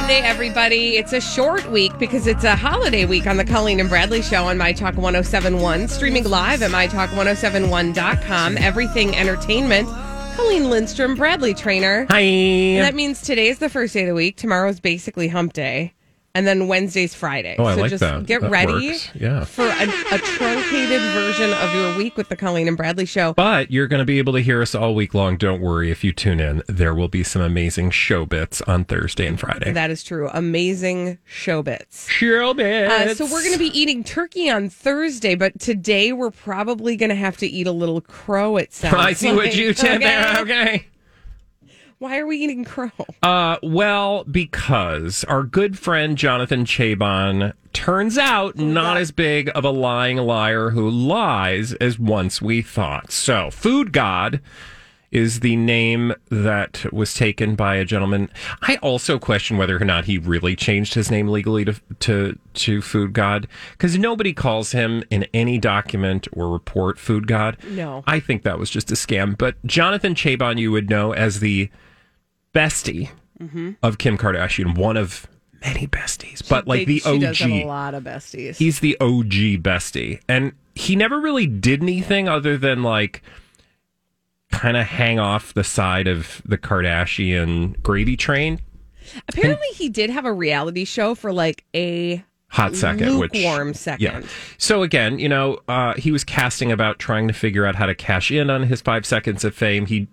Monday, everybody. It's a short week because it's a holiday week on the Colleen and Bradley Show on My Talk 1071, streaming live at MyTalk1071.com. Everything Entertainment. Colleen Lindstrom, Bradley Traynor. Hi. And that means today is the first day of the week. Tomorrow's basically hump day. And then Wednesday's Friday. Oh, I so like just that. get That ready works. Yeah. for a, a truncated version of your week with the Colleen and Bradley Show. But you're going to be able to hear us all week long. Don't worry if you tune in. There will be some amazing show bits on Thursday and Friday. That is true. Amazing show bits. show bits. Uh, so we're going to be eating turkey on Thursday, but today we're probably going to have to eat a little crow. It sounds. I see what you did there. Okay. Why are we eating crow? Uh, well, because our good friend Jonathan Cheban turns out not as big of a lying liar who lies as once we thought. So, Food God is the name that was taken by a gentleman. I also question whether or not he really changed his name legally to to, to Food God because nobody calls him in any document or report Food God. No. I think that was just a scam. But Jonathan Cheban, you would know as the bestie of Kim Kardashian, one of many besties, but like They- the she does have a lot of besties. He's the OG bestie. And he never really did anything other than like kind of hang off the side of the Kardashian gravy train. Apparently, he did have a reality show for like a Hot second, which lukewarm second. Yeah. So again, you know, uh, he was casting about trying to figure out how to cash in on his five seconds of fame. He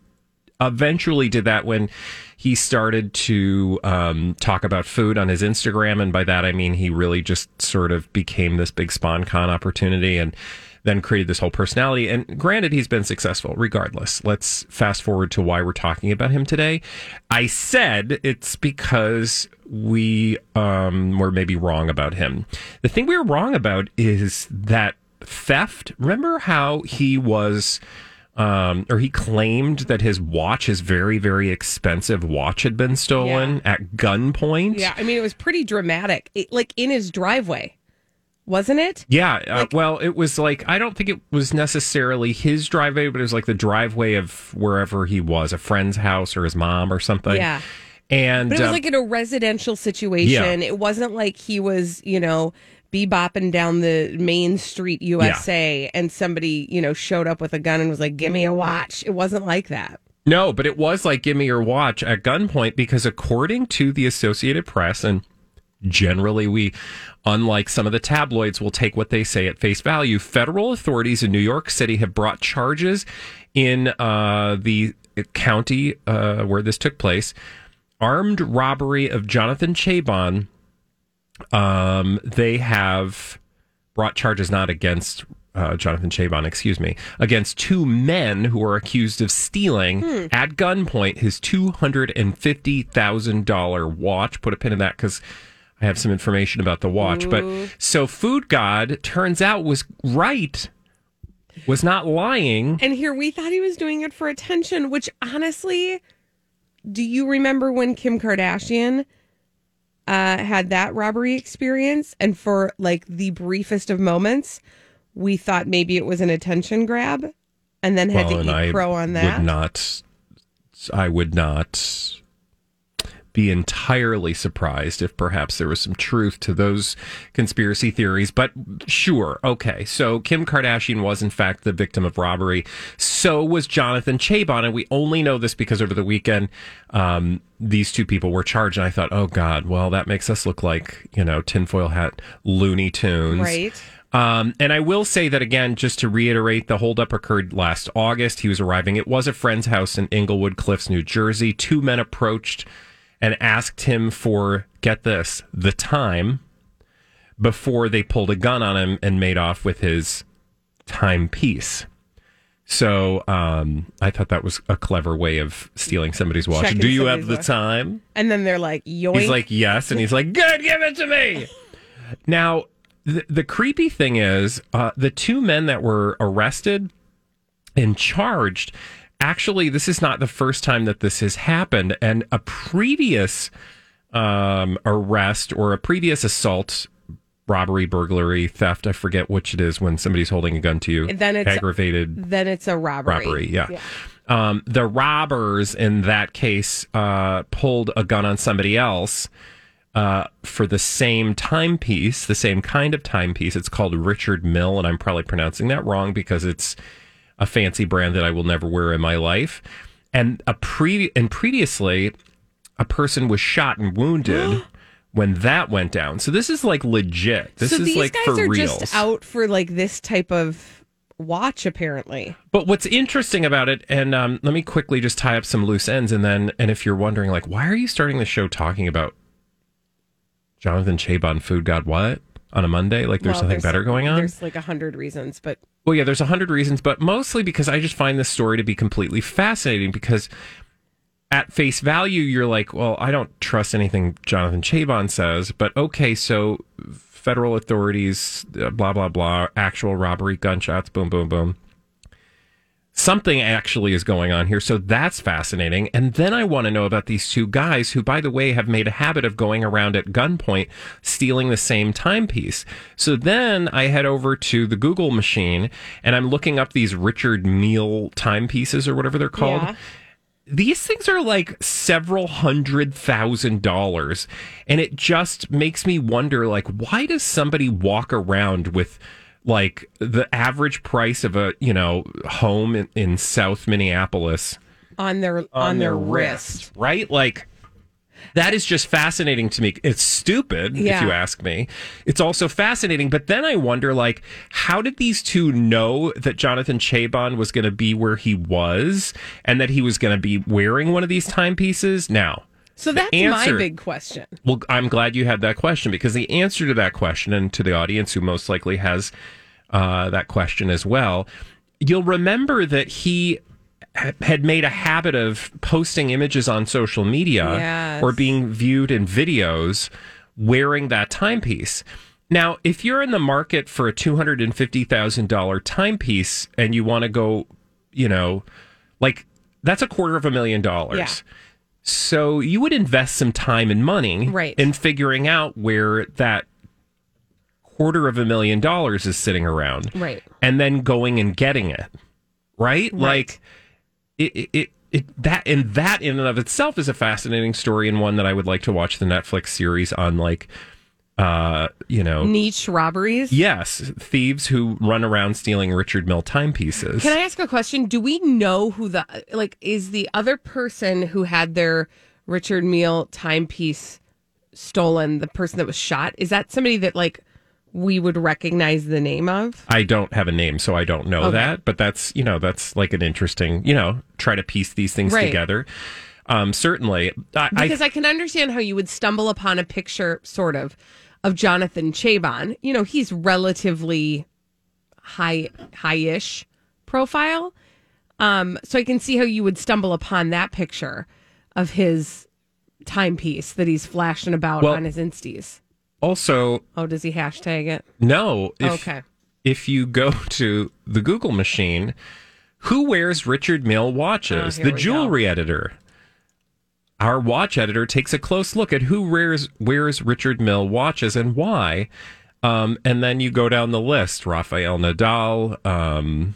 eventually did that when he started to um, talk about food on his Instagram, and by that I mean he really just sort of became this big sponcon opportunity, and then created this whole personality. And granted, he's been successful regardless. Let's fast forward to why we're talking about him today. I said it's because we um, were maybe wrong about him. The thing we were wrong about is that theft. Remember how he was. Um, or he claimed that his watch, his very, very expensive watch, had been stolen at gunpoint. Yeah, I mean, it was pretty dramatic. It, like in his driveway, wasn't it? Yeah, uh, well, it was like I don't think it was necessarily his driveway, but it was like the driveway of wherever he was, a friend's house or his mom or something. Yeah. and But it was um, like in a residential situation. It wasn't like he was, you know, bebopping down the main street USA and somebody, you know, showed up with a gun and was like, "Give me a watch." It wasn't like that. no, but it was like give me your watch at gunpoint because according to the Associated Press and generally we unlike some of the tabloids will take what they say at face value federal authorities in new york city have brought charges in uh, the county uh, where this took place armed robbery of jonathan cheban um, they have brought charges not against uh, Jonathan Cheban, excuse me, against two men who are accused of stealing at gunpoint his two hundred and fifty thousand dollar watch. Put a pin in that because I have some information about the watch. But so Food God turns out was right, was not lying. And here we thought he was doing it for attention, which honestly, do you remember when Kim Kardashian uh, had that robbery experience? And for like the briefest of moments, we thought maybe it was an attention grab and then had Well, to eat crow on that. would not. I would not be entirely surprised if perhaps there was some truth to those conspiracy theories. But sure, okay. So Kim Kardashian was in fact the victim of robbery. So was Jonathan Cheban, and we only know this because over the weekend um, these two people were charged. And I thought, oh God, well that makes us look like you know tinfoil hat Looney Tunes, Right. um, and I will say that again, just to reiterate, the holdup occurred last August. He was arriving. It was a friend's house in Englewood Cliffs, New Jersey. Two men approached and asked him for, get this, the time before they pulled a gun on him and made off with his timepiece. So um, I thought that was a clever way of stealing somebody's watch. Checking Do you have the watch. time? And then they're like, yoink. He's like, yes. And he's like, good, give it to me. Now, the, the creepy thing is uh, the two men that were arrested and charged, actually, this is not the first time that this has happened. And a previous um, arrest or a previous assault, robbery, burglary, theft, I forget which it is when somebody's holding a gun to you. Then it's- aggravated then it's a robbery. robbery. Yeah. Um, the robbers in that case uh, pulled a gun on somebody else uh, for the same timepiece, the same kind of timepiece. It's called Richard Mille, and I'm probably pronouncing that wrong because it's a fancy brand that I will never wear in my life. And a pre and previously, a person was shot and wounded. When that went down, so this is like legit. This so is these like guys for are reals. just out for like this type of watch, apparently. But what's interesting about it, and um, let me quickly just tie up some loose ends, and then, and if you're wondering, like, why are you starting the show talking about Jonathan Cheban, Food God, what on a Monday? Like, there's Well, something better going on. There's like a hundred reasons, but Well, yeah, there's a hundred reasons, but mostly because I just find this story to be completely fascinating. Because at face value, you're like, well, I don't trust anything Jonathan Cheban says, but okay, so federal authorities, uh, blah blah blah, actual robbery, gunshots, boom boom boom. Something actually is going on here, so that's fascinating. And then I want to know about these two guys who, by the way, have made a habit of going around at gunpoint stealing the same timepiece. So then I head over to the Google machine and I'm looking up these Richard Mille timepieces or whatever they're called Yeah. these things are like several hundred thousand dollars and it just makes me wonder like why does somebody walk around with like the average price of a you know home in, in south minneapolis on their on, their, wrist. right like that is just fascinating to me. It's stupid, if you ask me. It's also fascinating, but then I wonder, like, how did these two know that Jonathan Cheban was going to be where he was, and that he was going to be wearing one of these timepieces? Now, So that's answer- my big question. well, I'm glad you had that question because the answer to that question, and to the audience who most likely has uh, that question as well, you'll remember that he had made a habit of posting images on social media Yes. or being viewed in videos wearing that timepiece. Now, if you're in the market for a $250,000 timepiece and you want to go, you know, like that's a quarter of a million dollars. Yeah. So you would invest some time and money Right. in figuring out where that quarter of a million dollars is sitting around. Right. And then going and getting it. Right? Like it, it, it, it that and that in and of itself is a fascinating story and one that I would like to watch the Netflix series on like uh you know Niche robberies. yes thieves who run around stealing richard mille timepieces Can I ask a question? Do we know who the like is the other person who had their Richard Mille timepiece stolen? The person that was shot is that somebody that like we would recognize the name of? I don't have a name, so I don't know Okay. that. But that's you know that's like an interesting you know try to piece these things Right. together. Um, certainly, I, Because I I, can understand how you would stumble upon a picture, sort of, of Jonathan Cheban. You know, he's relatively high, high-ish profile. Um, so I can see how you would stumble upon that picture of his timepiece that he's flashing about Well- on his insties. also Oh, does he hashtag it? no. If, okay. If you go to the Google machine, who wears Richard Mille watches? Oh, the we jewelry editor. Our watch editor takes a close look at who wears wears Richard Mille watches and why. Um, and then you go down the list: Rafael Nadal, um,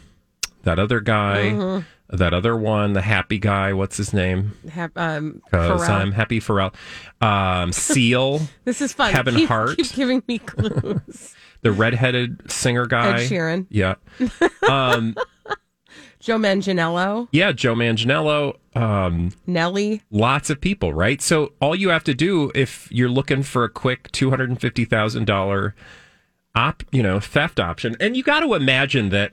that other guy, Mm-hmm. that other one, the happy guy. What's his name? Hap- um, Because I'm happy Pharrell. Um, Seal, This is fun. Kevin keep, Hart. Keep giving me clues. the redheaded singer guy. Ed Sheeran. Yeah. Um, Joe Manganiello. yeah, Joe Manganiello. Um, Nelly. lots of people, right? So all you have to do if you're looking for a quick two hundred and fifty thousand dollar op, you know, theft option, and you got to imagine that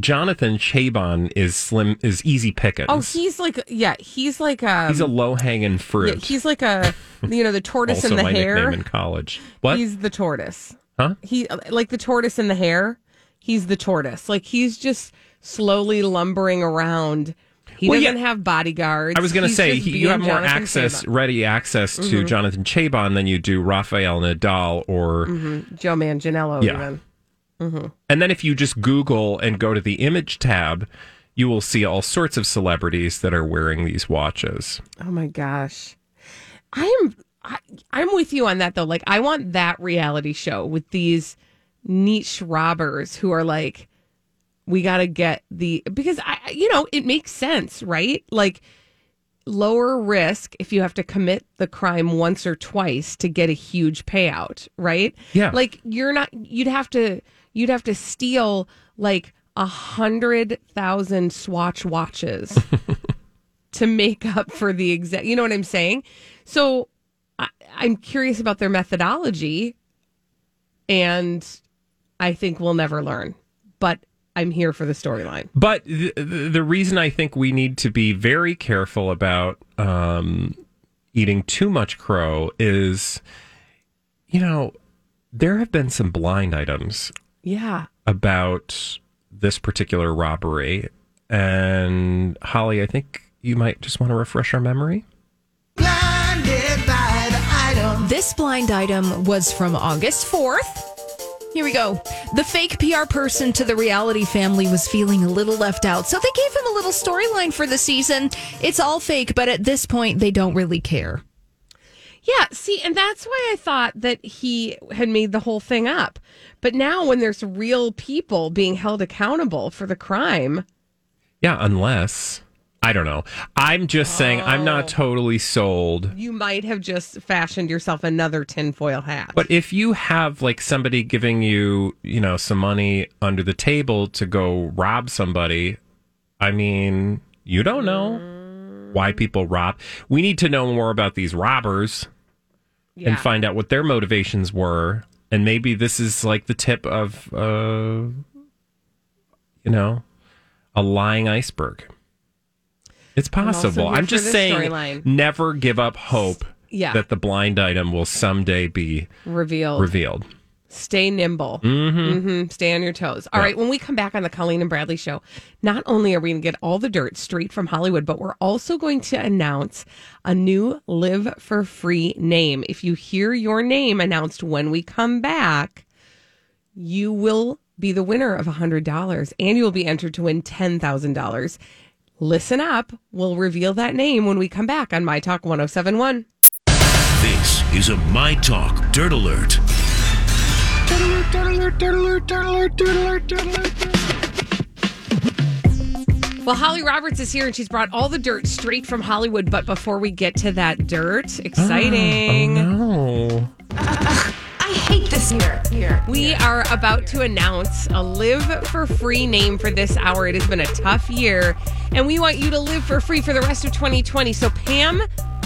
Jonathan Cheban is slim, is easy pickings. Oh, he's like yeah, he's like a he's a low hanging yeah, fruit. he's like a you know the tortoise in the my hare. nickname in college. What? He's the tortoise. Huh? He like the tortoise in the hare. He's the tortoise. Like he's just slowly lumbering around. He Well, doesn't have bodyguards. I was going to say he, you have more Jonathan access, Cheban. Mm-hmm. ready access to Jonathan Cheban than you do Rafael Nadal or Joe Manganiello. Yeah. Even And then if you just Google and go to the image tab, you will see all sorts of celebrities that are wearing these watches. oh my gosh, I am. I, I'm with you on that though. Like I want that reality show with these niche robbers who are like, we got to get the because I, you know, it makes sense, right? Like lower risk if you have to commit the crime once or twice to get a huge payout, right? Yeah. Like you're not you'd have to you'd have to steal like a hundred thousand swatch watches to make up for the exact you know what I'm saying? So I, I'm curious about their methodology and I think we'll never learn. But I'm here for the storyline. But the, the reason I think we need to be very careful about um, eating too much crow is, you know, there have been some blind items Yeah. about this particular robbery. And Holly, I think you might just want to refresh our memory. This blind item was from August 4th. Here we go. The fake PR person to the reality family was feeling a little left out, so they gave him a little storyline for the season. It's all fake, but at this point, they don't really care. Yeah, see, and that's why I thought that he had made the whole thing up. But now, when there's real people being held accountable for the crime, Yeah, unless I don't know. I'm just saying I'm not totally sold. you might have just fashioned yourself another tinfoil hat. But if you have like somebody giving you, you know, some money under the table to go rob somebody, I mean, you don't know why people rob. We need to know more about these robbers yeah. and find out what their motivations were. And maybe this is like the tip of, uh, you know, a lying iceberg. It's possible. here I'm just saying, storyline. never give up hope Yeah. that the blind item will someday be revealed. revealed. Stay nimble. Mm-hmm. Stay on your toes. All right. When we come back on the Colleen and Bradley show, not only are we going to get all the dirt straight from Hollywood, but we're also going to announce a new Live for Free name. If you hear your name announced when we come back, you will be the winner of $100 and you will be entered to win $10,000. Listen up. We'll reveal that name when we come back on My Talk 1071. This is a My Talk Dirt Alert. Well, Holly Roberts is here and she's brought all the dirt straight from Hollywood. But before we get to that dirt, ah, oh, exciting. No. I hate year. Here. We are about to announce a live for free name for this hour. It has been a tough year, and we want you to live for free for the rest of 2020. So, Pam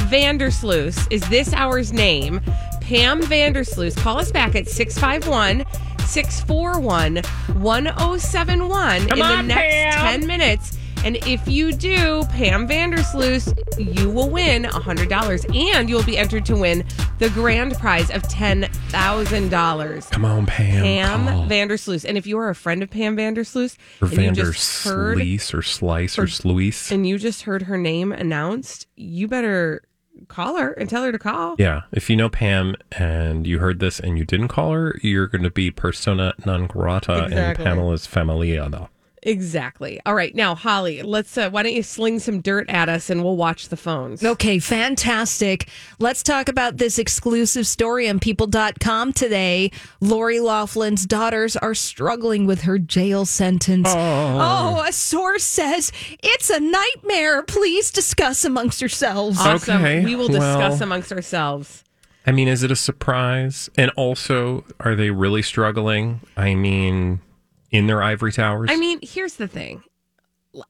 Vandersloos is this hour's name. Pam Vandersloos. Call us back at 651 641 1071 in the next Pam. 10 minutes. And if you do, Pam Vandersloos, you will win $100 and you'll be entered to win the grand prize of $10,000. Come on, Pam. Pam call. Vandersloos. And if you are a friend of Pam Vandersloos or and you just heard Vandersleese or Slice or Sluice. and you just heard her name announced, you better call her and tell her to call. Yeah, if you know Pam and you heard this and you didn't call her, you're going to be persona non grata Exactly. in Pamela's familia. Exactly. All right, now Holly, let's. Uh, why don't you sling some dirt at us and we'll watch the phones. Okay, fantastic. Let's talk about this exclusive story on people.com today. Lori Loughlin's daughters are struggling with her jail sentence. Oh, a source says it's a nightmare. Please discuss amongst yourselves. Awesome. Okay, We will discuss well- amongst ourselves. I mean, is it a surprise? And also, are they really struggling? I mean, in their ivory towers? I mean, here's the thing.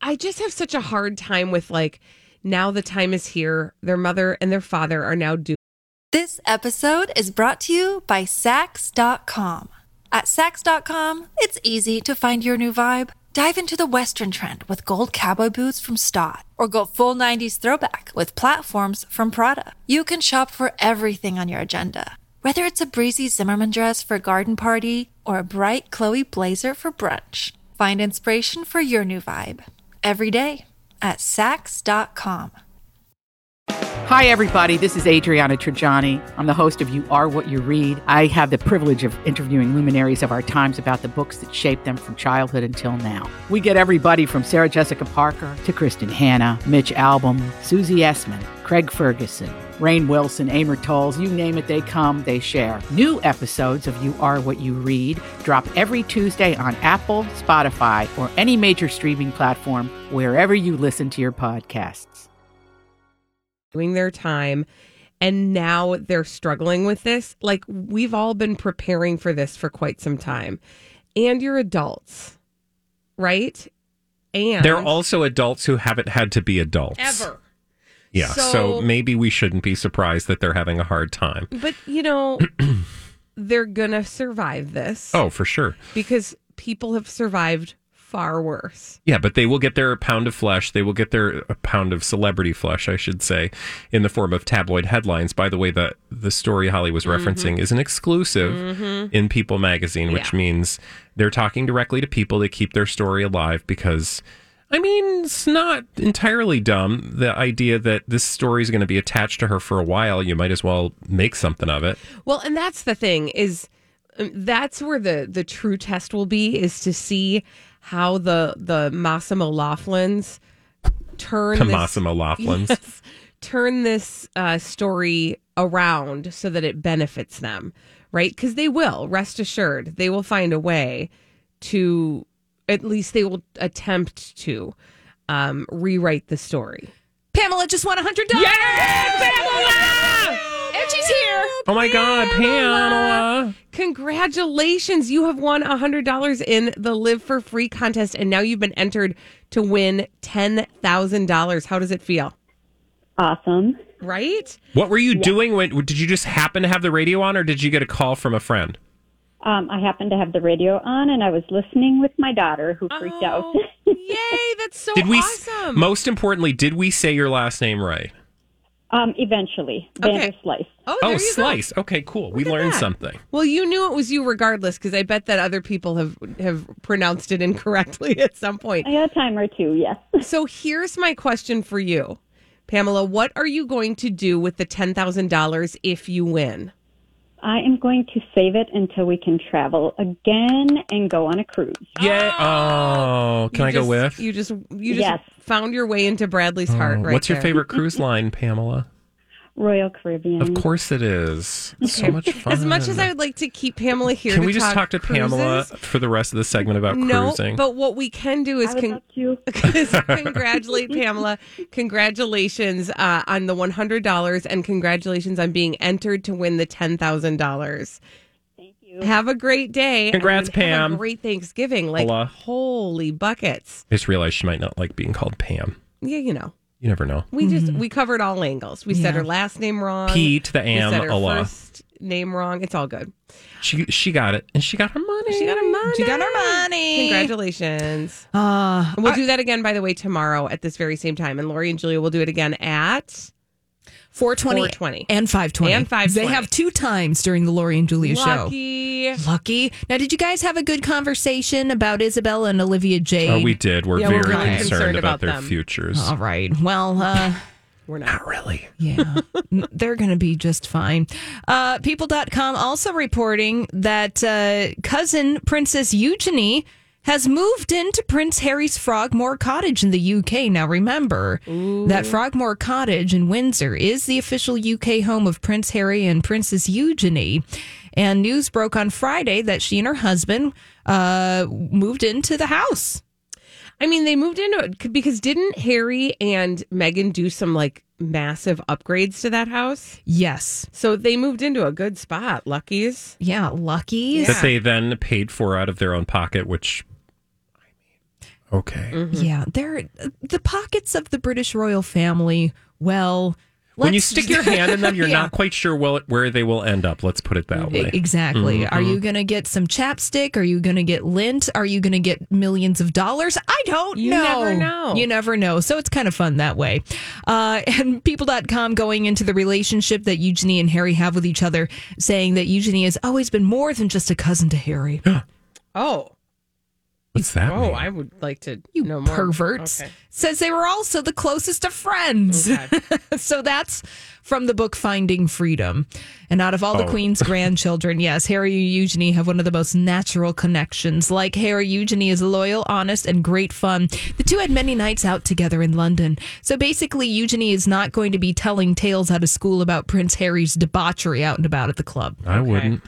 I just have such a hard time with like now the time is here. Their mother and their father are now due. This episode is brought to you by Saks.com. At Saks.com, it's easy to find your new vibe. Dive into the Western trend with gold cowboy boots from Staud, or go full 90s throwback with platforms from Prada. You can shop for everything on your agenda, whether it's a breezy Zimmermann dress for a garden party or a bright Chloe blazer for brunch. Find inspiration for your new vibe every day at Saks.com. Hi, everybody. This is Adriana Trigiani. I'm the host of You Are What You Read. I have the privilege of interviewing luminaries of our times about the books that shaped them from childhood until now. We get everybody from Sarah Jessica Parker to Kristin Hannah, Mitch Albom, Susie Essman, Craig Ferguson, Rainn Wilson, Amor Towles, you name it, they come, they share. New episodes of You Are What You Read drop every Tuesday on Apple, Spotify, or any major streaming platform wherever you listen to your podcasts. doing their time and now they're struggling with this like we've all been preparing for this for quite some time and you're adults right and They're also adults who haven't had to be adults. ever Yeah. So, So- maybe we shouldn't be surprised that they're having a hard time. but you know they're gonna survive this Oh, for sure. because people have survived far worse Yeah, but they will get their pound of flesh. They will get their a pound of celebrity flesh, I should say, in the form of tabloid headlines. By the way, the the story Holly was mm-hmm. referencing is an exclusive mm-hmm. in People magazine, which Yeah. means they're talking directly to people to keep their story alive because I mean, it's not entirely dumb. The idea that this story is going to be attached to her for a while, you might as well make something of it. Well, and that's the thing is um, that's where the the true test will be is to see how the the Mossimo Loughlins turn To this, Mossimo Loughlin's. Yes, turn this uh, story around so that it benefits them, right? Because they will. Rest assured, they will find a way to at least they will attempt to um, rewrite the story. Pamela just won $100. Yeah, Pamela! And she's here. Oh my God, Pamela. Congratulations. You have won $100 in the Live for Free contest, and now you've been entered to win $10,000. How does it feel? Awesome. Right? What were you doing when did you just happen to have the radio on or did you get a call from a friend? Um, I happened to have the radio on and I was listening with my daughter who freaked out. Oh, yay. That's so Did we awesome. most importantly, did we say your last name right? um, eventually, Okay. Vander Slice. oh, there oh, you slice. Okay, cool. we Look at learned that. something. Well, you knew it was you regardless because I bet that other people have, have pronounced it incorrectly at some point. I got a time or two, yes. So here's my question for you, Pamela. What are you going to do with the $10,000 if you win? I am going to save it until we can travel again and go on a cruise. Yeah. Oh, can You I go just- with? You just you just Yes. found your way into Bradley's heart. Oh, Right. What's your there. favorite cruise line, Pamela? Royal Caribbean. Of course it is. It's so much fun. As much as I would like to keep Pamela here, Can to we just talk to cruises, Pamela for the rest of the segment about No, cruising? but what we can do is con- is congratulate Pamela. Congratulations uh, on the one hundred dollars, and congratulations on being entered to win the ten thousand dollars. Thank you. Have a great day. Congrats, and have Pam. A great Thanksgiving. Like Hola. holy buckets. I just realized she might not like being called Pam. Yeah, you know. You never know. We just we covered all angles. We said Yeah. her last name wrong. Pete, the We am, said her Allah. first name wrong. It's all good. She she got it, and she got her money. She got her money. She got her money. Congratulations. Uh, And we'll do that again, by the way, tomorrow at this very same time. And Lori and Julia will do it again at 420, 420. and 520. And 520. They have two times during the Lori and Julia show. Lucky. Lucky. Now, did you guys have a good conversation about Isabella and Olivia Jade? Oh, we did. We're Yeah, we're very really concerned, concerned about, about their them. futures. All right. Well, uh, We're not. Not really. yeah, they're going to be just fine. Uh, People.com also reporting that uh, cousin Princess Eugenie has moved into Prince Harry's Frogmore Cottage in the UK. Now, remember that Frogmore Cottage in Windsor is the official UK home of Prince Harry and Princess Eugenie. And news broke on Friday that she and her husband uh, moved into the house. I mean, they moved into it because didn't Harry and Meghan do some like massive upgrades to that house? Yes. So they moved into a good spot. Luckies. Yeah, lucky. That they then paid for out of their own pocket, which. Okay. Mm-hmm. Yeah, they're the pockets of the British royal family. Well, When you stick your hand in them, you're Yeah. not quite sure well, where they will end up. Let's put it that way. Exactly. Are Mhm. you going to get some chapstick? Are you going to get lint? Are you going to get millions of dollars? I don't You know. never know. You never know. So it's kind of fun that way. Uh, and people.com going into the relationship that Eugenie and Harry have with each other, saying that Eugenie has always been more than just a cousin to Harry. Oh. What's that? Oh, mean? I would like to You know more. perverts. Okay. Says they were also the closest of friends. Oh, so that's from the book Finding Freedom. And out of all the Oh. Queen's grandchildren, yes, Harry and Eugenie have one of the most natural connections. Like Harry, Eugenie is loyal, honest, and great fun. The two had many nights out together in London. So basically, Eugenie is not going to be telling tales out of school about Prince Harry's debauchery out and about at the club. I wouldn't.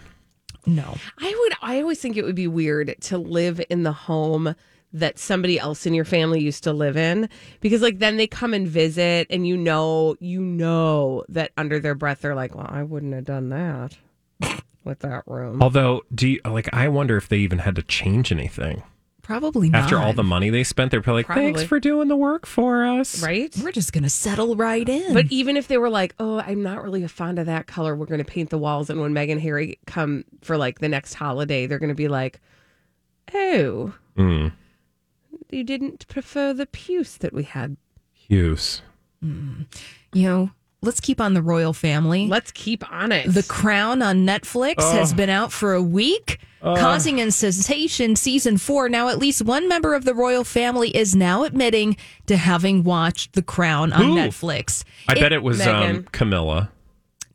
No. I would. I always think it would be weird to live in the home that somebody else in your family used to live in because like then they come and visit and you know you know that under their breath they're like well i wouldn't have done that with that room Although, do you like? I wonder if they even had to change anything Probably not. after all the money they spent. They're probably like, "Thanks for doing the work for us." right We're just going to settle right in. but even if they were like oh i'm not really fond of that color we're going to paint the walls and when meg and harry come for like the next holiday they're going to be like oh Mm. you didn't prefer the puce that we had Hughes. you know, let's keep on the royal family. let's keep on it The Crown on Netflix has been out for a week, causing a sensation. Season four. Now, at least one member of the royal family is now admitting to having watched The Crown on Who? Netflix. I bet it was um, Camilla.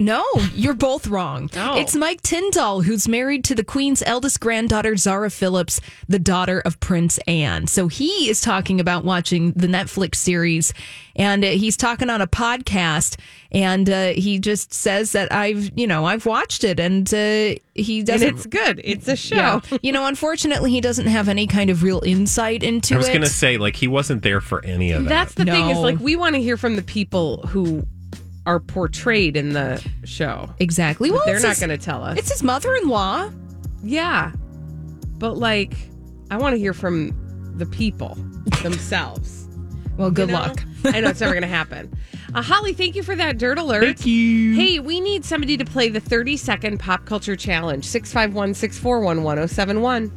No, you're both wrong. Oh. It's Mike Tindall, who's married to the Queen's eldest granddaughter, Zara Phillips, the daughter of Prince Anne. So he is talking about watching the Netflix series, and uh, he's talking on a podcast, and uh, he just says that I've, you know, I've watched it, and uh, he doesn't. it's good it's a show yeah. you know, unfortunately, he doesn't have any kind of real insight into it. I was going to say, like, he wasn't there for any of that. That's the thing is like we want to hear from the people who are portrayed in the show. exactly. Well, They're not his- going to tell us. It's his mother-in-law. yeah, but like I want to hear from the people themselves. Well, good you know? luck. I know it's never going to happen. Uh, Holly, thank you for that dirt alert. Thank you. Hey, we need somebody to play the 30 second pop culture challenge 651 641 1071.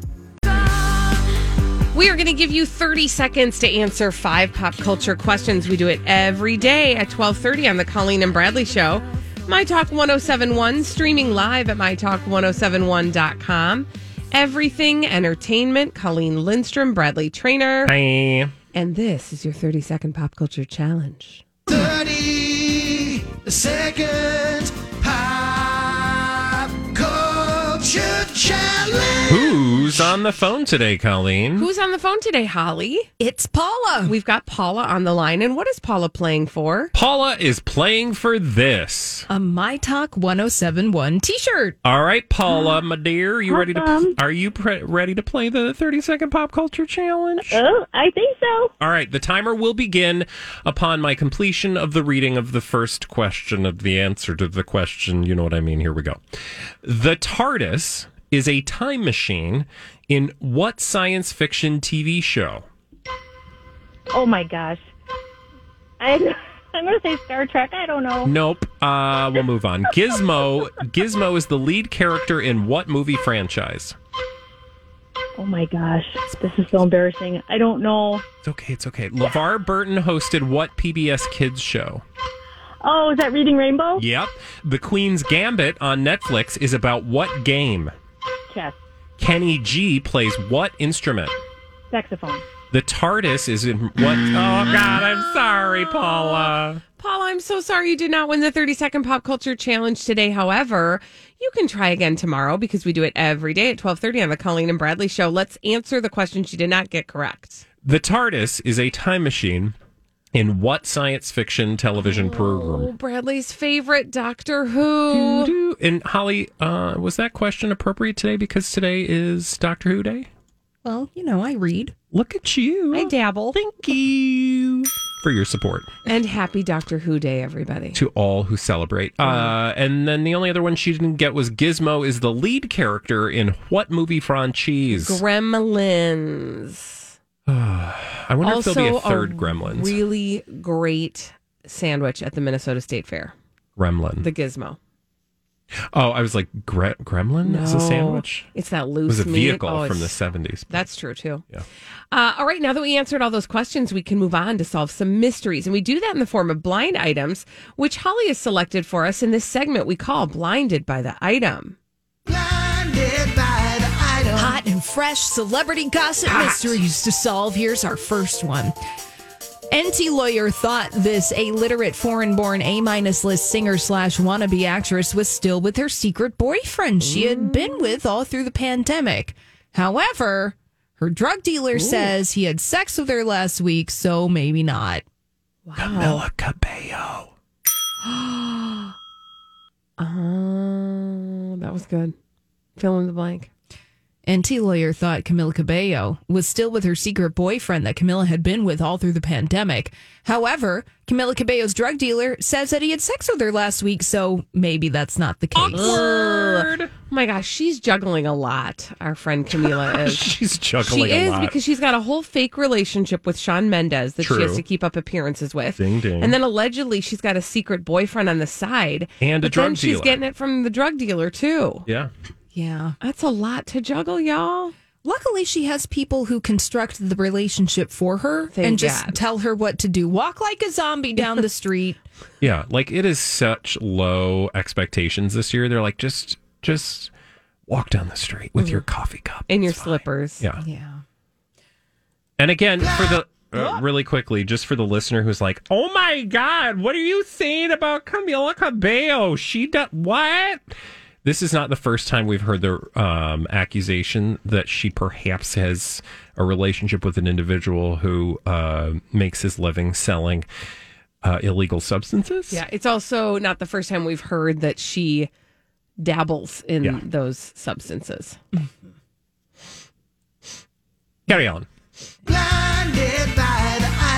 We are going to give you 30 seconds to answer five pop culture questions. We do it every day at 12:30 on the Colleen and Bradley show. My Talk 1071 streaming live at mytalk1071.com. Everything entertainment. Colleen Lindstrom, Bradley Traynor, Hi. and this is your 30 second pop culture challenge. 30 second pop culture challenge. Who's on the phone today, Colleen? Who's on the phone today, Holly? It's Paula. We've got Paula on the line, and what is Paula playing for? Paula is playing for this. a My Talk 1071 t shirt. All right, Paula, my dear, you ready to? Awesome. Are you pre- ready to play the thirty second pop culture challenge? Oh, I think so. All right, the timer will begin upon my completion of the reading of the first question of the answer to the question. You know what I mean? Here we go. The TARDIS is a time machine in what science fiction TV show? Oh my gosh. I, I'm going to say Star Trek. I don't know. Nope. Uh, we'll move on. Gizmo. Gizmo is the lead character in what movie franchise? Oh my gosh. This is so embarrassing. I don't know. It's okay. It's okay. LeVar Burton hosted what PBS Kids show? Oh, is that Reading Rainbow? Yep. The Queen's Gambit on Netflix is about what game? Chess. Kenny G plays what instrument? Saxophone. The TARDIS is in what? Oh God, I'm sorry, Paula. Paula, I'm so sorry you did not win the 30 second pop culture challenge today. However, you can try again tomorrow because we do it every day at 12:30 on the Colleen and Bradley show. Let's answer the questions you did not get correct. The TARDIS is a time machine in what science fiction television Oh, program? Bradley's favorite Doctor Who. And Holly, uh, was that question appropriate today because today is Doctor Who Day? Well, you know, I read. Look at you. I dabble. Thank you for your support And happy Doctor Who Day, everybody. to all who celebrate. Uh, and then the only other one she didn't get was Gizmo is the lead character in what movie franchise? Gremlins. I wonder if there'll be a Also third Gremlins. Really great sandwich at the Minnesota State Fair. Gremlin. The Gizmo. oh, I was like, Gre- Gremlin is a sandwich? It's that loose. It was a vehicle Oh, from the 70s. That's true too. Yeah. Uh, all right, now that we answered all those questions, we can move on to solve some mysteries. And we do that in the form of blind items, which Holly has selected for us in this segment we call Blinded by the Item. Fresh celebrity gossip mysteries to solve. Here's our first one. Enty Lawyer thought this illiterate foreign born A minus list singer slash wannabe actress was still with her secret boyfriend she had mm. been with all through the pandemic. However, her drug dealer says he had sex with her last week, so maybe not. Camila Cabello. Oh, that was good. Fill in the blank. Enty Lawyer thought Camila Cabello was still with her secret boyfriend that Camila had been with all through the pandemic. However, Camila Cabello's drug dealer says that he had sex with her last week, so maybe that's not the case. Ugh. Oh my gosh, she's juggling a lot. Our friend Camila is. She's juggling she a is lot. because she's got a whole fake relationship with Shawn Mendes that she has to keep up appearances with. Ding, ding. And then allegedly she's got a secret boyfriend on the side. And a but drug then she's getting it from the drug dealer too. yeah. Yeah. That's a lot to juggle, y'all. Luckily, she has people who construct the relationship for her Thank and just God. tell her what to do. Walk like a zombie down the street. Yeah, like it is such low expectations this year. They're like just just walk down the street with your coffee cup and your fine. slippers. Yeah. Yeah. And again, for the uh, really quickly, just for the listener who's like, "Oh my god, what are you saying about Camila Cabello? She does what?" This is not the first time we've heard the um, accusation that she perhaps has a relationship with an individual who uh, makes his living selling uh, illegal substances. Yeah. It's also not the first time we've heard that she dabbles in Yeah. those substances. Carry on.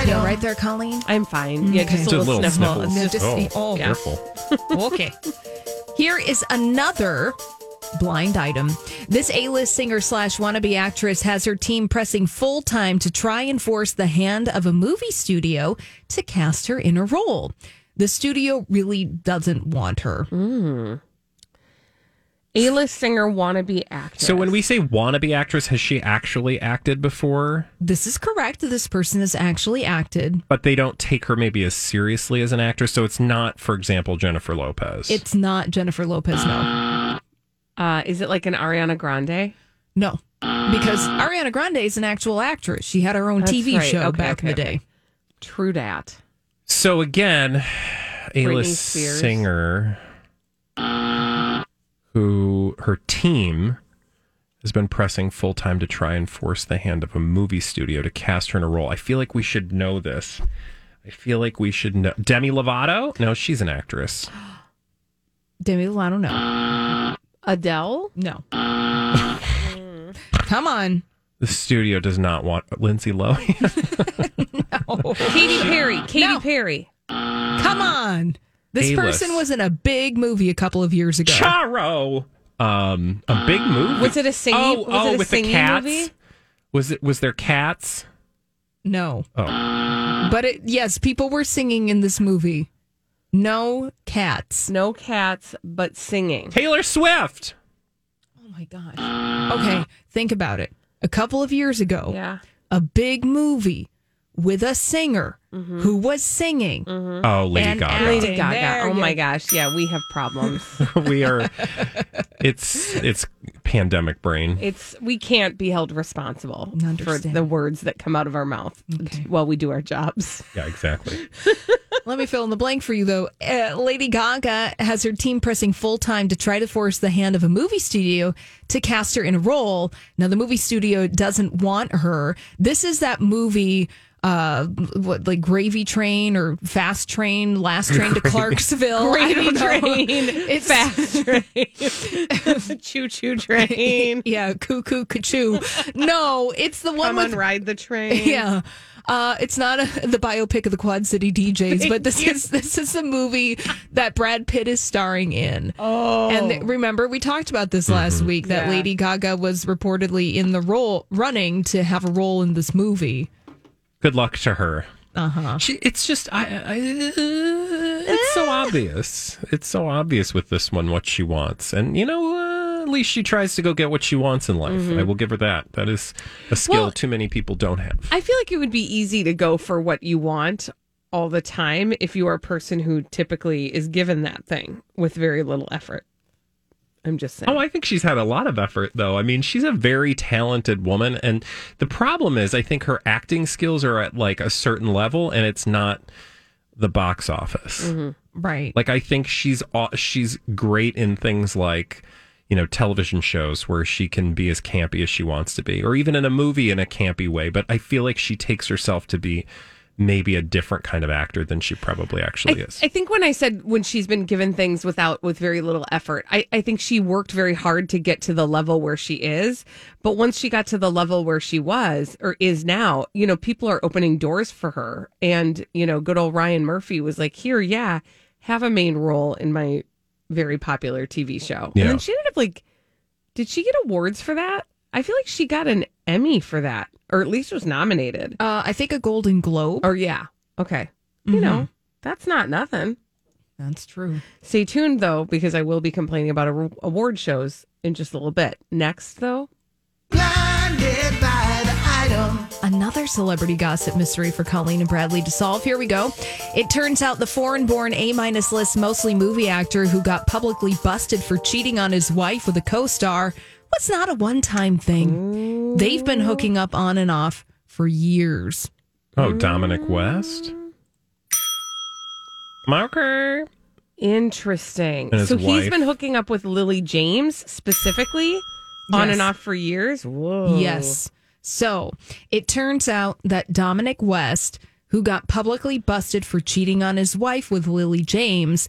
You all right there, Colleen? I'm fine. Yeah, just Okay. a little, Just sniffle. sniffles. Just- oh, oh, yeah. careful. okay. Here is another blind item. This A-list singer slash wannabe actress has her team pressing full time to try and force the hand of a movie studio to cast her in a role. The studio really doesn't want her. Hmm. A-list singer wannabe actress. So when we say wannabe actress, has she actually acted before? This is correct. This person has actually acted. But they don't take her maybe as seriously as an actress. So it's not, for example, Jennifer Lopez. It's not Jennifer Lopez, no. uh, is it like an Ariana Grande? No. Because Ariana Grande is an actual actress. She had her own That's TV right. show Okay, back in the day. True dat. so again, a list singer who her team has been pressing full time to try and force the hand of a movie studio to cast her in a role. I feel like we should know this. I feel like we should know. Demi Lovato? No, she's an actress. Demi Lovato, no. Adele? No. Come on. The studio does not want Lindsay Lohan. No. Katy Perry. Katy No. Perry. Come on. This A-list. person was in a big movie a couple of years ago. Charo. Um, a big movie. Was it a singing? Oh, was oh, it a with the singing cats. movie? Was it? Was there cats? No. Oh, But it, yes, people were singing in this movie. No cats. No cats, but singing. Taylor Swift. Oh my gosh. Okay, think about it. A couple of years ago, Yeah. a big movie with a singer who was singing. Oh, Lady And Gaga. Lady There Gaga. Oh you my gosh. Yeah, we have problems. we are. It's it's pandemic brain. It's we can't be held responsible for the words that come out of our mouth while we do our jobs. Yeah, exactly. Let me fill in the blank for you, though. Uh, Lady Gaga has her team pressing full time to try to force the hand of a movie studio to cast her in a role. Now, the movie studio doesn't want her. This is that movie. Uh, what like Gravy Train or Fast Train, Last Train to Clarksville? Gravy train, It's fast train, the choo choo train. yeah, cuckoo cuckoo. No, it's the one Come with on, ride the train. Yeah. Uh, it's not a, the biopic of the Quad City DJs, but this is this is a movie that Brad Pitt is starring in. Oh, And th- remember, we talked about this last week that Yeah. Lady Gaga was reportedly in the role running to have a role in this movie. Good luck to her. Uh huh. She, it's just, I, I, it's so obvious. It's so obvious with this one what she wants, and you know, uh, at least she tries to go get what she wants in life. I will give her that. That is a skill Mm-hmm. Well- too many people don't have. I feel like it would be easy to go for what you want all the time if you are a person who typically is given that thing with very little effort. I'm just saying. Oh, I think she's had a lot of effort, though. I mean, she's a very talented woman. And the problem is, I think her acting skills are at like a certain level, and it's not the box office. Mm-hmm. Right. Like, I think she's she's great in things like, you know, television shows where she can be as campy as she wants to be, or even in a movie in a campy way. But I feel like she takes herself to be maybe a different kind of actor than she probably actually I, is. I think when I said when she's been given things without with very little effort, I, I think she worked very hard to get to the level where she is. But once she got to the level where she was or is now, you know, people are opening doors for her. And, you know, good old Ryan Murphy was like, here, yeah, have a main role in my very popular TV show. Yeah. And then she ended up like, did she get awards for that? I feel like she got an Emmy for that, or at least was nominated. Uh, I think a Golden Globe. Or yeah. Okay. You know, that's not nothing. That's true. Stay tuned though, because I will be complaining about a- award shows in just a little bit. Next though, Blinded by the item. Another celebrity gossip mystery for Colleen and Bradley to solve. Here we go. It turns out the foreign born A minus list, mostly movie actor who got publicly busted for cheating on his wife with a co star was not a one time thing. They've been oh. hooking up on and off for years. oh, Dominic West? Marker. interesting. And his So he's wife. been hooking up with Lily James specifically, on Yes. and off for years. Whoa. Yes. So it turns out that Dominic West, who got publicly busted for cheating on his wife with Lily James,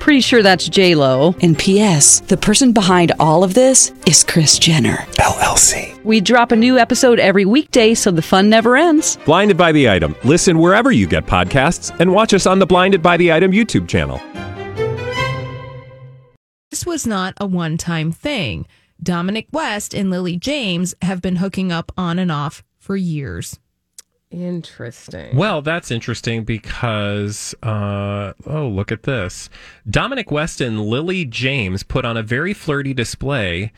Pretty sure that's J Lo. And P.S. The person behind all of this is Kris Jenner. LLC. We drop a new episode every weekday, so the fun never ends. Blinded by the item. Listen wherever you get podcasts, and watch us on the Blinded by the Item YouTube channel. this was not a one time thing. Dominic West and Lily James have been hooking up on and off for years. Interesting. Well, that's interesting because, uh, oh, look at this. Dominic West and Lily James put on a very flirty display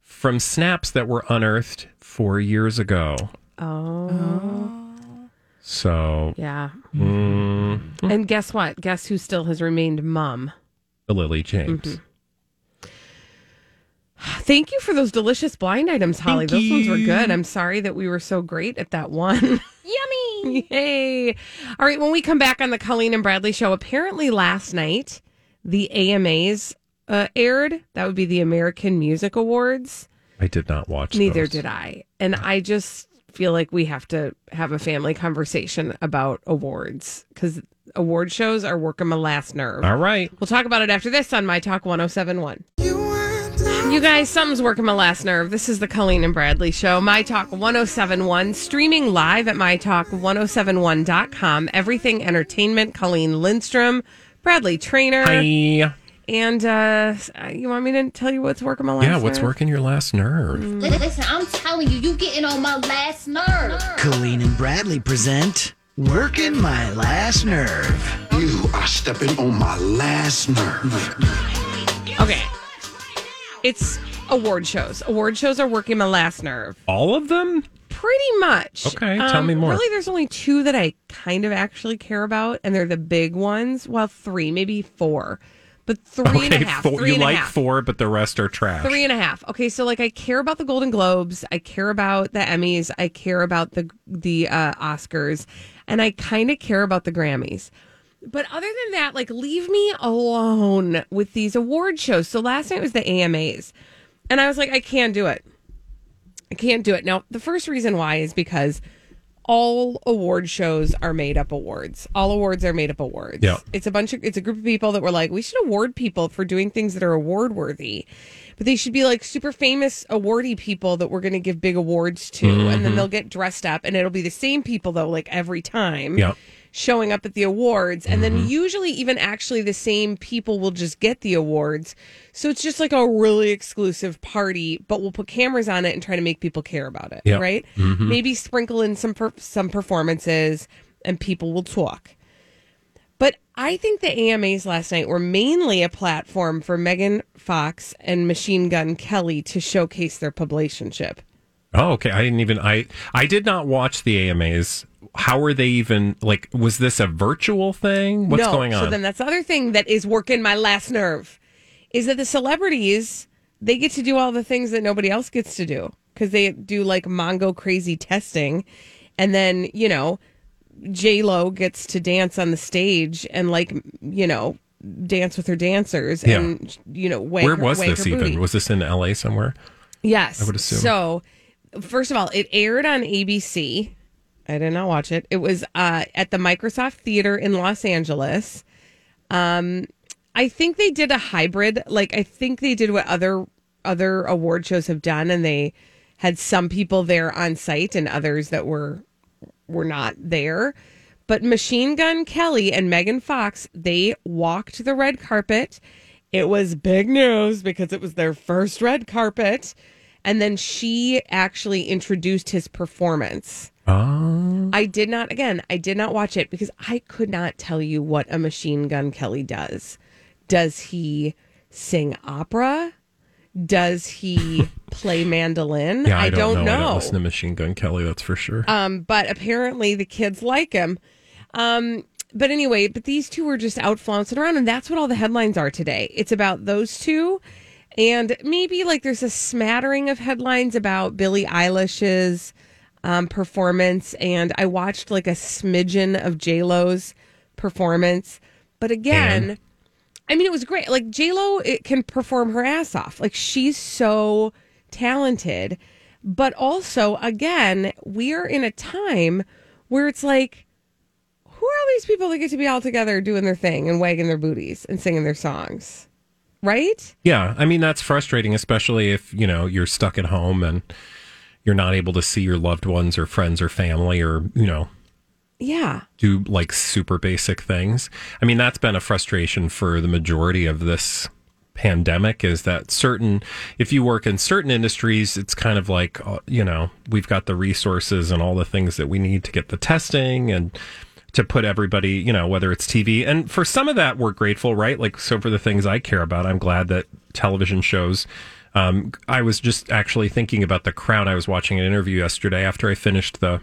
from snaps that were unearthed four years ago. Oh. So, Yeah. mm, And guess what? Guess who still has remained mum? Lily James. Mm-hmm. Thank you for those delicious blind items, Holly. Thank those ones were good. I'm sorry that we were so great at that one. Yummy. Yay. All right. When we come back on the Colleen and Bradley show, apparently last night the AMAs uh, aired. That would be the American Music Awards. I did not watch Neither those. did I. And I just feel like we have to have a family conversation about awards because award shows are working my last nerve. All right. We'll talk about it after this on My Talk 1071. You guys, something's working my last nerve. This is the Colleen and Bradley Show, My Talk 1071, streaming live at MyTalk1071.com. Everything Entertainment, Colleen Lindstrom, Bradley Traynor. Hi. And uh, you want me to tell you what's working my last nerve? Yeah, what's nerve? working your last nerve? Listen, I'm telling you, you getting on my last nerve. Colleen and Bradley present Working My Last Nerve. You are stepping on my last nerve. Okay. It's award shows. Award shows are working my last nerve. All of them? Pretty much. Okay, tell me more. Really, there's only two that I kind of actually care about, and they're the big ones. Well, three, maybe four, but three and a half. four, three you and a like half. four, but the rest are trash. Three and a half. Okay, so like I care about the Golden Globes, I care about the Emmys, I care about the the uh, Oscars, and I kind of care about the Grammys. But other than that, like leave me alone with these award shows. So last night was the AMAs, and I was like, I can't do it. I can't do it. Now, the first reason why is because all award shows are made up awards. All awards are made up awards. Yeah. It's a bunch of it's a group of people that were like, we should award people for doing things that are award worthy. But they should be like super famous awardy people that we're going to give big awards to and then Mhm. they'll get dressed up and it'll be the same people though like every time Yeah. Showing up at the awards and then usually even actually the same people will just get the awards so it's just like a really exclusive party but we'll put cameras on it and try to make people care about it Yep. right Mhm. maybe sprinkle in some per- some performances and people will talk but I think the AMAs last night were mainly a platform for Megan Fox and Machine Gun Kelly to showcase their publicationship. Oh, okay. I didn't even I I did not watch the AMAs. How are they even like was this a virtual thing? What's no. going on? So then that's the other thing that is working my last nerve is that the celebrities they get to do all the things that nobody else gets to do because they do like Mongo crazy testing, and then you know J Lo gets to dance on the stage and like you know dance with her dancers Yeah. and you know wag Where her- was this even? Was this in LA somewhere? Yes. I would assume. So, first of all, it aired on ABC. I did not watch it. It was uh, at the Microsoft Theater in Los Angeles. Um, I think they did a hybrid. Like I think they did what other other award shows have done, and they had some people there on site and others that were were not there. But Machine Gun Kelly and Megan Fox, they walked the red carpet. It was big news because it was their first red carpet. And then she actually introduced his performance. Oh. I did not, again, I did not watch it because I could not tell you what a Machine Gun Kelly does. Does he sing opera? Does he play mandolin? Yeah, I, don't, don't know. I don't listen to Machine Gun Kelly, that's for sure. Um, but apparently the kids like him. Um, but anyway, but these two were just out flouncing around, and that's what all the headlines are today. It's about those two, and maybe like there's a smattering of headlines about Billie Eilish's um, performance, and I watched like a smidgen of J Lo's performance. But again, And? I mean, it was great. Like J Lo, it can perform her ass off. Like she's so talented, but also again, we are in a time where it's like, who are all these people that get to be all together doing their thing and wagging their booties and singing their songs, right? Yeah, I mean that's frustrating, especially if you know you're stuck at home and you're not able to see your loved ones or friends or family or you know Yeah. do like super basic things. I mean that's been a frustration for the majority of this pandemic is that certain if you work in certain industries it's kind of like uh, you know we've got the resources and all the things that we need to get the testing and to put everybody, you know, whether it's TV. And for some of that, we're grateful, right? Like, so for the things I care about, I'm glad that television shows. Um, I was just actually thinking about The Crown. I was watching an interview yesterday after I finished the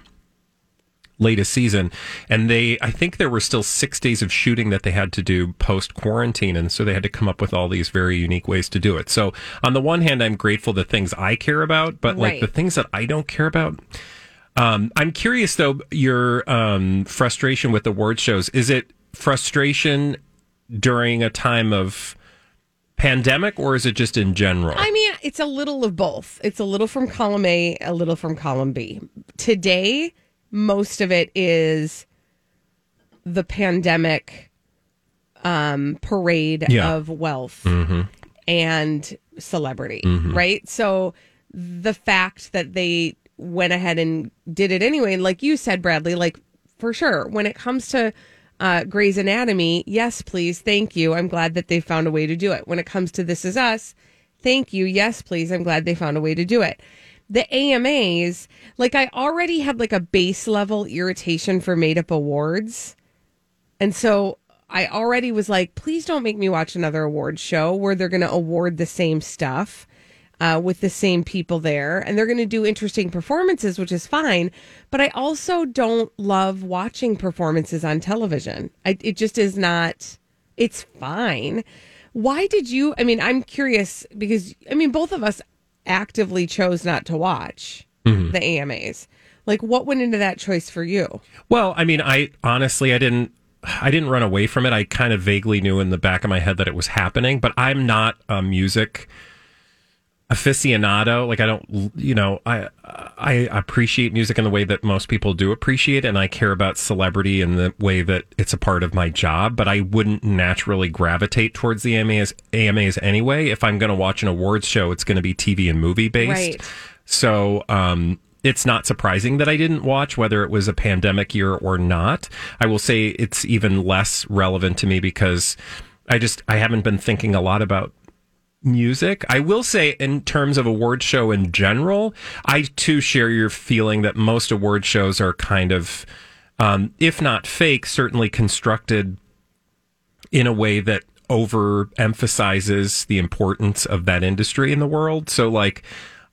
latest season and they i think there were still six days of shooting that they had to do post quarantine and so they had to come up with all these very unique ways to do it so on the one hand i'm grateful the things i care about but like Right. the things that i don't care about um, I'm curious though, your um, frustration with the word shows. Is it frustration during a time of pandemic or is it just in general? I mean, it's a little of both. It's a little from column A, a little from column B. Today, most of it is the pandemic um, parade Yeah. of wealth Mhm. and celebrity, Mhm. right? So the fact that they went ahead and did it anyway, and like you said, Bradley, like for sure, when it comes to uh, Grey's Anatomy, yes, please, thank you. I'm glad that they found a way to do it. When it comes to This Is Us, thank you, yes, please. I'm glad they found a way to do it. The AMAs, like I already had like a base level irritation for made up awards. And so I already was like, please don't make me watch another award show where they're going to award the same stuff uh, with the same people there, and they're going to do interesting performances, which is fine. But I also don't love watching performances on television. I, it just is not. It's fine. Why did you? I mean, I'm curious because I mean, both of us actively chose not to watch Mhm. the AMAs. Like, what went into that choice for you? Well, I mean, I honestly, I didn't, I didn't run away from it. I kind of vaguely knew in the back of my head that it was happening, but I'm not a music aficionado. Like I don't, you know, I I appreciate music in the way that most people do appreciate, it, and I care about celebrity in the way that it's a part of my job. But I wouldn't naturally gravitate towards the AMAs, AMAs anyway. If I'm going to watch an awards show, it's going to be TV and movie based. Right. So, um, it's not surprising that I didn't watch, whether it was a pandemic year or not. I will say it's even less relevant to me because I just I haven't been thinking a lot about music. I will say, in terms of award show in general, I too share your feeling that most award shows are kind of, um, if not fake, certainly constructed in a way that overemphasizes the importance of that industry in the world. So, like,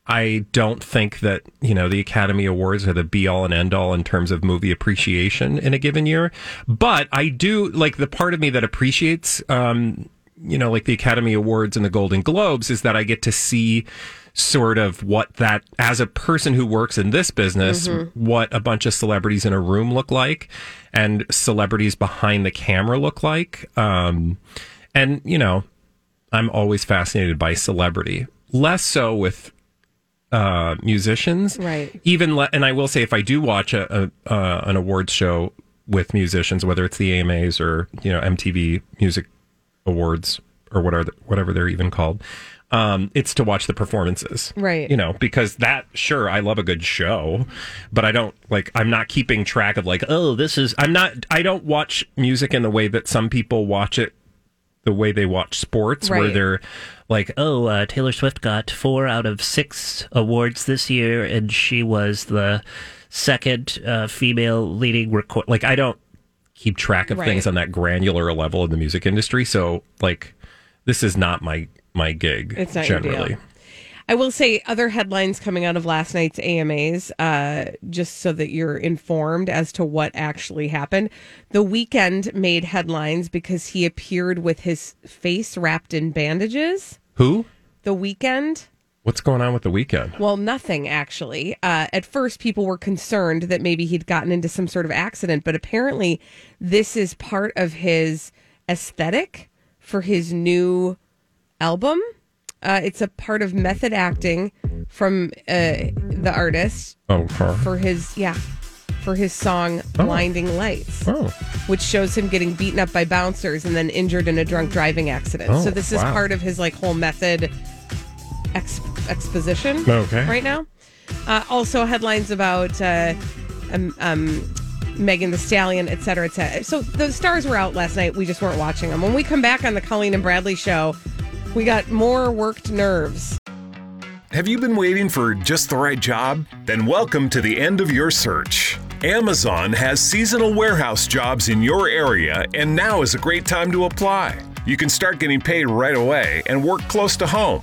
I don't think that, you know, the Academy Awards are the be all and end all in terms of movie appreciation in a given year. But I do like the part of me that appreciates, um, you know, like the Academy Awards and the Golden Globes is that I get to see sort of what that, as a person who works in this business, Mhm. what a bunch of celebrities in a room look like and celebrities behind the camera look like. Um, and, you know, I'm always fascinated by celebrity, less so with uh, musicians. Right. Even, le- and I will say, if I do watch a, a uh, an awards show with musicians, whether it's the AMAs or you know MTV Music Awards or whatever whatever they're even called, um, it's to watch the performances. Right. You know, because that sure I love a good show, but I don't like I'm not keeping track of like oh this is I'm not I don't watch music in the way that some people watch it the way they watch sports where they're like, oh, uh, Taylor Swift got four out of six awards this year, and she was the second uh, female leading record. like I don't keep track of Right. things on that granular level in the music industry. So like this is not my my gig It's not your deal. generally. I will say other headlines coming out of last night's AMAs, uh, just so that you're informed as to what actually happened. The Weeknd made headlines because he appeared with his face wrapped in bandages. Who? The Weeknd. What's going on with the Weeknd? Well, nothing actually. Uh, at first, people were concerned that maybe he'd gotten into some sort of accident, but apparently, this is part of his aesthetic for his new album. Uh, it's a part of method acting from uh, the artist Oh, for, for his yeah for his song "Blinding Lights," Oh. which shows him getting beaten up by bouncers and then injured in a drunk driving accident. Oh, so this is wow. part of his like whole method ex- exposition Okay. right now. Uh, also, headlines about uh, um, um, Megan Thee Stallion, et cetera, et cetera. So the stars were out last night. We just weren't watching them. When we come back on the Colleen and Bradley show, we got more worked nerves. Have you been waiting for just the right job? Then welcome to the end of your search. Amazon has seasonal warehouse jobs in your area, and now is a great time to apply. You can start getting paid right away and work close to home.